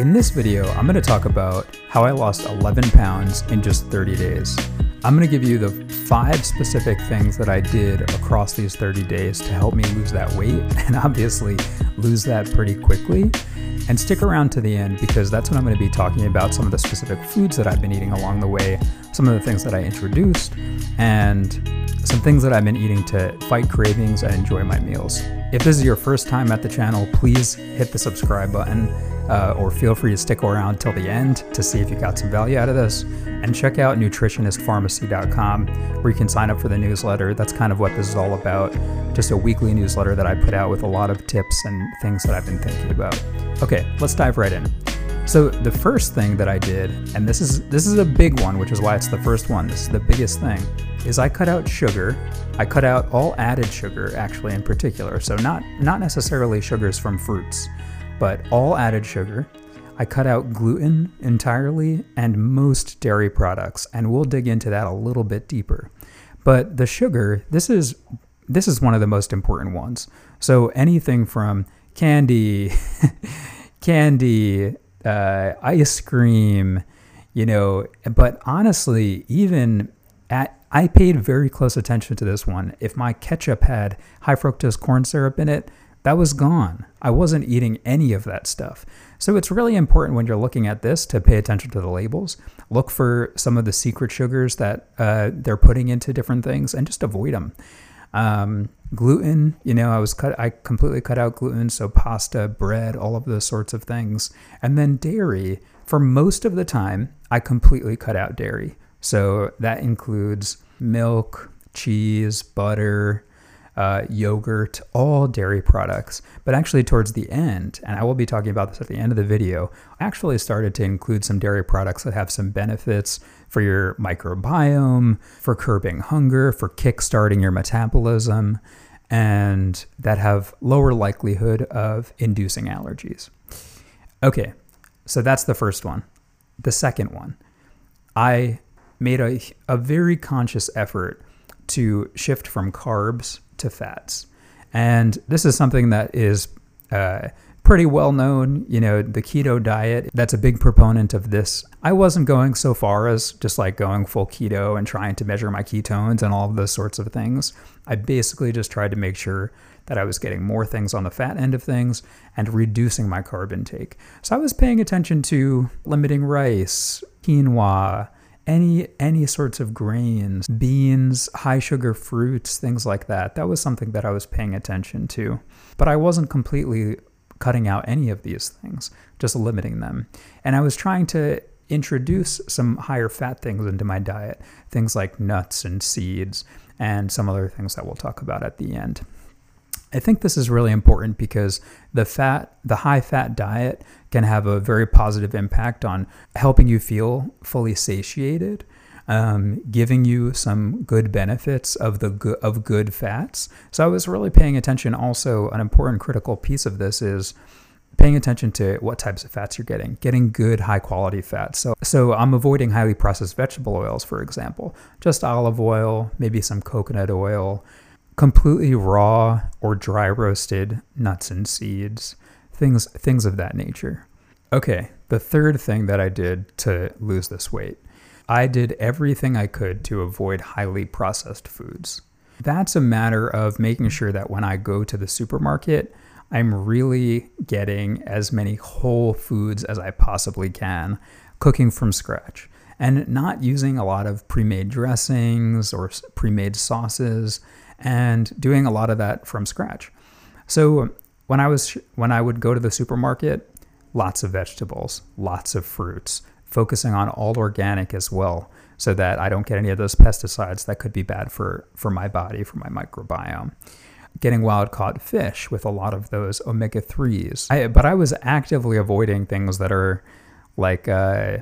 In this video, I'm going to talk about how I lost 11 pounds in just 30 days. I'm going to give you the five specific things that I did across these 30 days to help me lose that weight and obviously lose that pretty quickly. And stick around to the end because that's when I'm going to be talking about some of the specific foods that I've been eating along the way, some of the things that I introduced, and some things that I've been eating to fight cravings and enjoy my meals. If this is your first time at the channel, please hit the subscribe button uh, or feel free to stick around till the end to see if you got some value out of this. And check out nutritionistpharmacy.com where you can sign up for the newsletter. That's kind of what this is all about. Just a weekly newsletter that I put out with a lot of tips and things that I've been thinking about. Okay, let's dive right in. So the first thing that I did, and this is this is a big one, which is why it's the first one. This is the biggest thing, is I cut out sugar. I cut out all added sugar, actually, in particular. So not not necessarily sugars from fruits but all added sugar. I cut out gluten entirely and most dairy products, and we'll dig into that a little bit deeper. But the sugar, this is this is one of the most important ones. So anything from candy, candy, uh, ice cream, you know. But honestly, even at I paid very close attention to this one. If my ketchup had high fructose corn syrup in it, that was gone. I wasn't eating any of that stuff. So it's really important when you're looking at this to pay attention to the labels. Look for some of the secret sugars that uh, they're putting into different things and just avoid them. Um, gluten, you know, I was cut. I completely cut out gluten, so pasta, bread, all of those sorts of things. And then dairy. For most of the time, I completely cut out dairy. So that includes milk, cheese, butter, uh, yogurt, all dairy products. But actually, towards the end, and I will be talking about this at the end of the video, I actually started to include some dairy products that have some benefits for your microbiome, for curbing hunger, for kickstarting your metabolism, and that have lower likelihood of inducing allergies. Okay, so that's the first one. The second one, I made a, a very conscious effort to shift from carbs to fats. And this is something that is uh, pretty well known. You know, the keto diet, that's a big proponent of this. I wasn't going so far as just like going full keto and trying to measure my ketones and all of those sorts of things. I basically just tried to make sure that I was getting more things on the fat end of things and reducing my carb intake. So I was paying attention to limiting rice, quinoa, any any sorts of grains, beans, high sugar fruits, things like that. That was something that I was paying attention to. But I wasn't completely cutting out any of these things, just limiting them. And I was trying to introduce some higher fat things into my diet, things like nuts and seeds and some other things that we'll talk about at the end. I think this is really important because the fat, the high fat diet can have a very positive impact on helping you feel fully satiated, um, giving you some good benefits of the go- of good fats. So I was really paying attention. Also, an important critical piece of this is paying attention to what types of fats you're getting, getting good high quality fats. So, so I'm avoiding highly processed vegetable oils, for example, just olive oil, maybe some coconut oil, completely raw or dry roasted nuts and seeds, things things of that nature. Okay, the third thing that I did to lose this weight. I did everything I could to avoid highly processed foods. That's a matter of making sure that when I go to the supermarket, I'm really getting as many whole foods as I possibly can, cooking from scratch, and not using a lot of pre made dressings or pre made sauces and doing a lot of that from scratch. So when I was when I would go to the supermarket, lots of vegetables, lots of fruits, focusing on all organic as well so that I don't get any of those pesticides that could be bad for for my body, for my microbiome. Getting wild caught fish with a lot of those omega 3s. but I was actively avoiding things that are like, uh,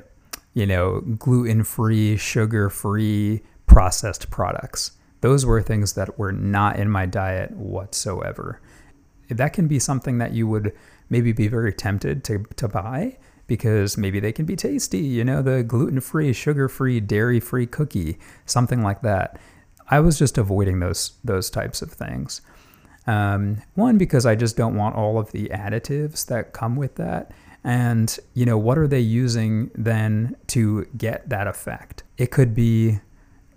you know, gluten free, sugar free, processed products. Those were things that were not in my diet whatsoever. That can be something that you would maybe be very tempted to, to buy because maybe they can be tasty, you know, the gluten free, sugar free, dairy free cookie, something like that. I was just avoiding those those types of things. Um, one because I just don't want all of the additives that come with that, And, you know, what are they using then to get that effect? It could be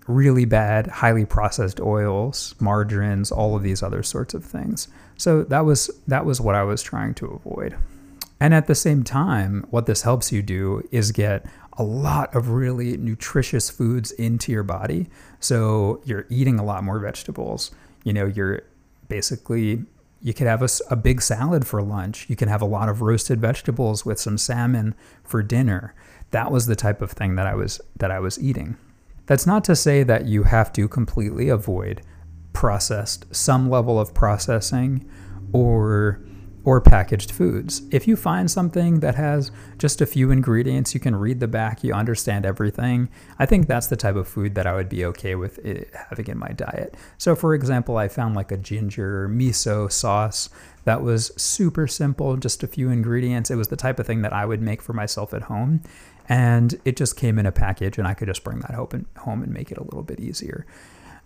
really bad, highly processed oils, margarines, all of these other sorts of things. So that was that was what I was trying to avoid. And at the same time, what this helps you do is get a lot of really nutritious foods into your body. So you're eating a lot more vegetables. You know, you're basically you could have a, a, big salad for lunch. You can have a lot of roasted vegetables with some salmon for dinner. That was the type of thing that I was that I was eating. That's not to say that you have to completely avoid processed, some level of processing or or packaged foods. If you find something that has just a few ingredients, you can read the back, you understand everything. I think that's the type of food that I would be okay with eh, having in my diet. So, for example, I found like a ginger miso sauce that was super simple, just a few ingredients. It was the type of thing that I would make for myself at home and it just came in a package and i could just bring that home and make it a little bit easier.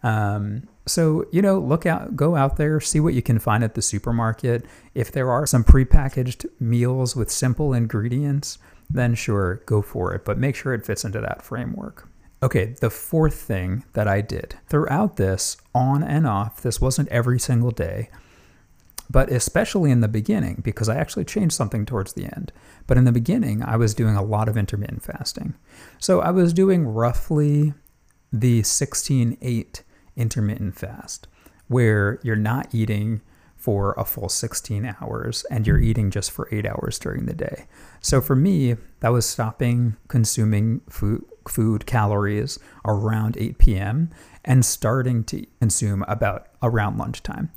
Um, so you know look out go out there see what you can find at the supermarket. If there are some prepackaged meals with simple ingredients then sure go for it but make sure it fits into that framework. Okay the fourth thing that i did throughout this on and off this wasn't every single day but especially in the beginning, because I actually changed something towards the end. But in the beginning, I was doing a lot of intermittent fasting. So I was doing roughly the 16 8 intermittent fast, where you're not eating for a full 16 hours and you're eating just for eight hours during the day. So for me, that was stopping consuming food, food calories around 8 p.m. and starting to consume about around lunchtime.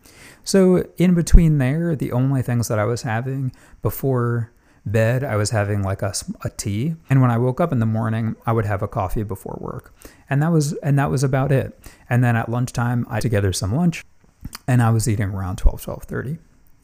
So in between there, the only things that I was having before bed, I was having like a, a tea, and when I woke up in the morning, I would have a coffee before work, and that was and that was about it. And then at lunchtime, I together some lunch, and I was eating around 12, 12:30.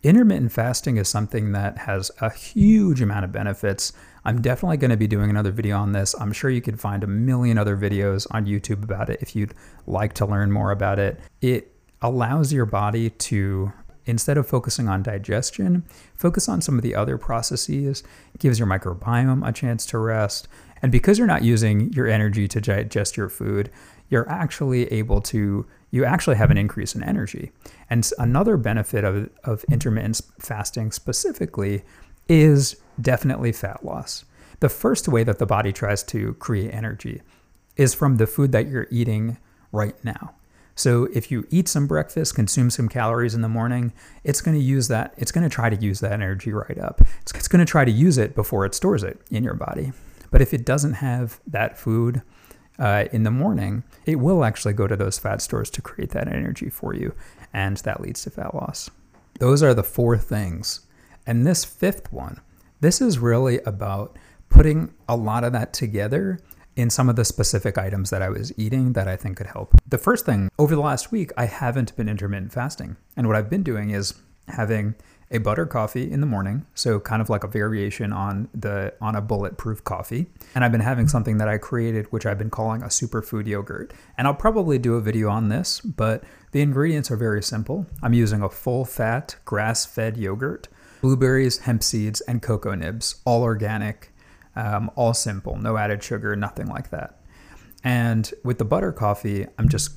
Intermittent fasting is something that has a huge amount of benefits. I'm definitely going to be doing another video on this. I'm sure you could find a million other videos on YouTube about it if you'd like to learn more about it. It allows your body to instead of focusing on digestion, focus on some of the other processes, gives your microbiome a chance to rest. And because you're not using your energy to digest your food, you're actually able to, you actually have an increase in energy. And another benefit of, of intermittent fasting specifically is definitely fat loss. The first way that the body tries to create energy is from the food that you're eating right now. So if you eat some breakfast, consume some calories in the morning, it's going to use that, it's going to try to use that energy right up. It's, it's going to try to use it before it stores it in your body. But if it doesn't have that food uh, in the morning, it will actually go to those fat stores to create that energy for you. And that leads to fat loss. Those are the four things. And this fifth one, this is really about putting a lot of that together in some of the specific items that I was eating that I think could help. The first thing, over the last week, I haven't been intermittent fasting. And what I've been doing is having a butter coffee in the morning, so kind of like a variation on the on a bulletproof coffee. And I've been having something that I created which I've been calling a superfood yogurt. And I'll probably do a video on this, but the ingredients are very simple. I'm using a full fat grass-fed yogurt, blueberries, hemp seeds, and cocoa nibs, all organic um, all simple, no added sugar, nothing like that. And with the butter coffee, I'm just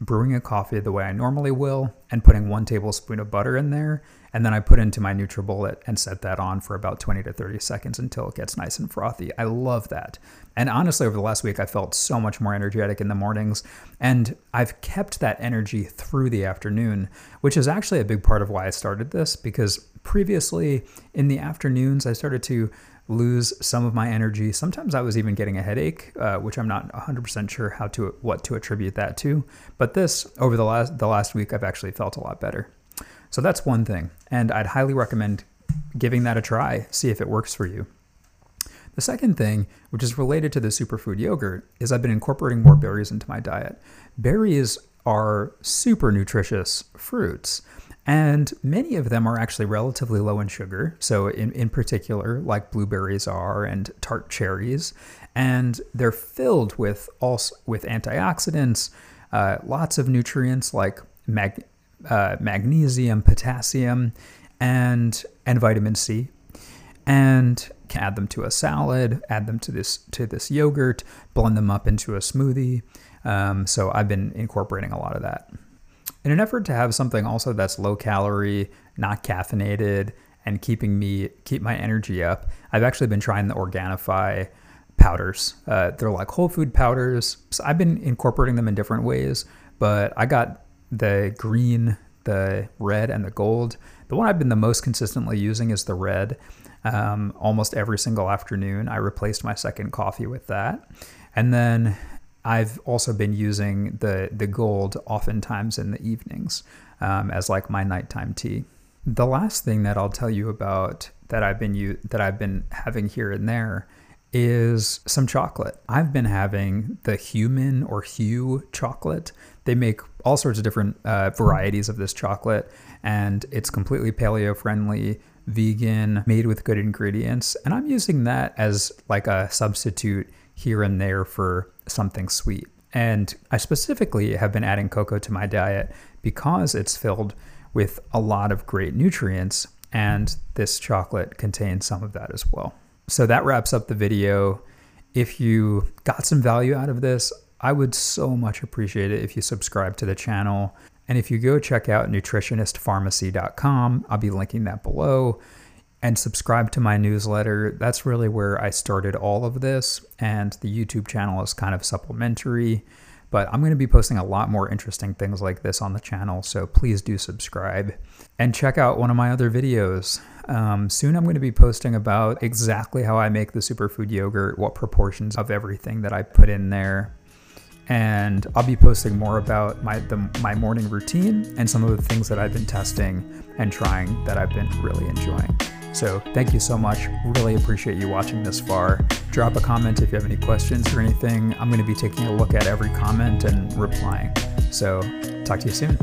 brewing a coffee the way I normally will and putting one tablespoon of butter in there. And then I put into my NutriBullet and set that on for about 20 to 30 seconds until it gets nice and frothy. I love that. And honestly, over the last week, I felt so much more energetic in the mornings. And I've kept that energy through the afternoon, which is actually a big part of why I started this because previously in the afternoons, I started to lose some of my energy. Sometimes I was even getting a headache, uh, which I'm not 100% sure how to what to attribute that to. But this over the last the last week, I've actually felt a lot better. So that's one thing, and I'd highly recommend giving that a try. See if it works for you. The second thing, which is related to the superfood yogurt, is I've been incorporating more berries into my diet. Berries are super nutritious fruits. And many of them are actually relatively low in sugar. So, in, in particular, like blueberries are and tart cherries. And they're filled with also with antioxidants, uh, lots of nutrients like mag, uh, magnesium, potassium, and, and vitamin C. and can add them to a salad, add them to this to this yogurt, blend them up into a smoothie. Um, so I've been incorporating a lot of that. In an effort to have something also that's low calorie, not caffeinated, and keeping me keep my energy up, I've actually been trying the Organifi powders. Uh, they're like whole food powders. So I've been incorporating them in different ways, but I got the green, the red, and the gold. The one I've been the most consistently using is the red. Um, almost every single afternoon, I replaced my second coffee with that. And then I've also been using the the gold oftentimes in the evenings um, as like my nighttime tea. The last thing that I'll tell you about that I've been u- that I've been having here and there is some chocolate. I've been having the human or Hu chocolate. They make all sorts of different uh, varieties of this chocolate, and it's completely paleo friendly, vegan, made with good ingredients. And I'm using that as like a substitute here and there for something sweet. And I specifically have been adding cocoa to my diet because it's filled with a lot of great nutrients, and this chocolate contains some of that as well. So that wraps up the video. If you got some value out of this, I would so much appreciate it if you subscribe to the channel. And if you go check out nutritionistpharmacy.com, I'll be linking that below and subscribe to my newsletter. That's really where I started all of this, and the YouTube channel is kind of supplementary. But I'm going to be posting a lot more interesting things like this on the channel, so please do subscribe and check out one of my other videos. Um, soon I'm going to be posting about exactly how I make the superfood yogurt, what proportions of everything that I put in there, and I'll be posting more about my the, my morning routine and some of the things that I've been testing and trying that I've been really enjoying. So thank you so much. Really appreciate you watching this far. Drop a comment if you have any questions or anything. I'm going to be taking a look at every comment and replying. So talk to you soon.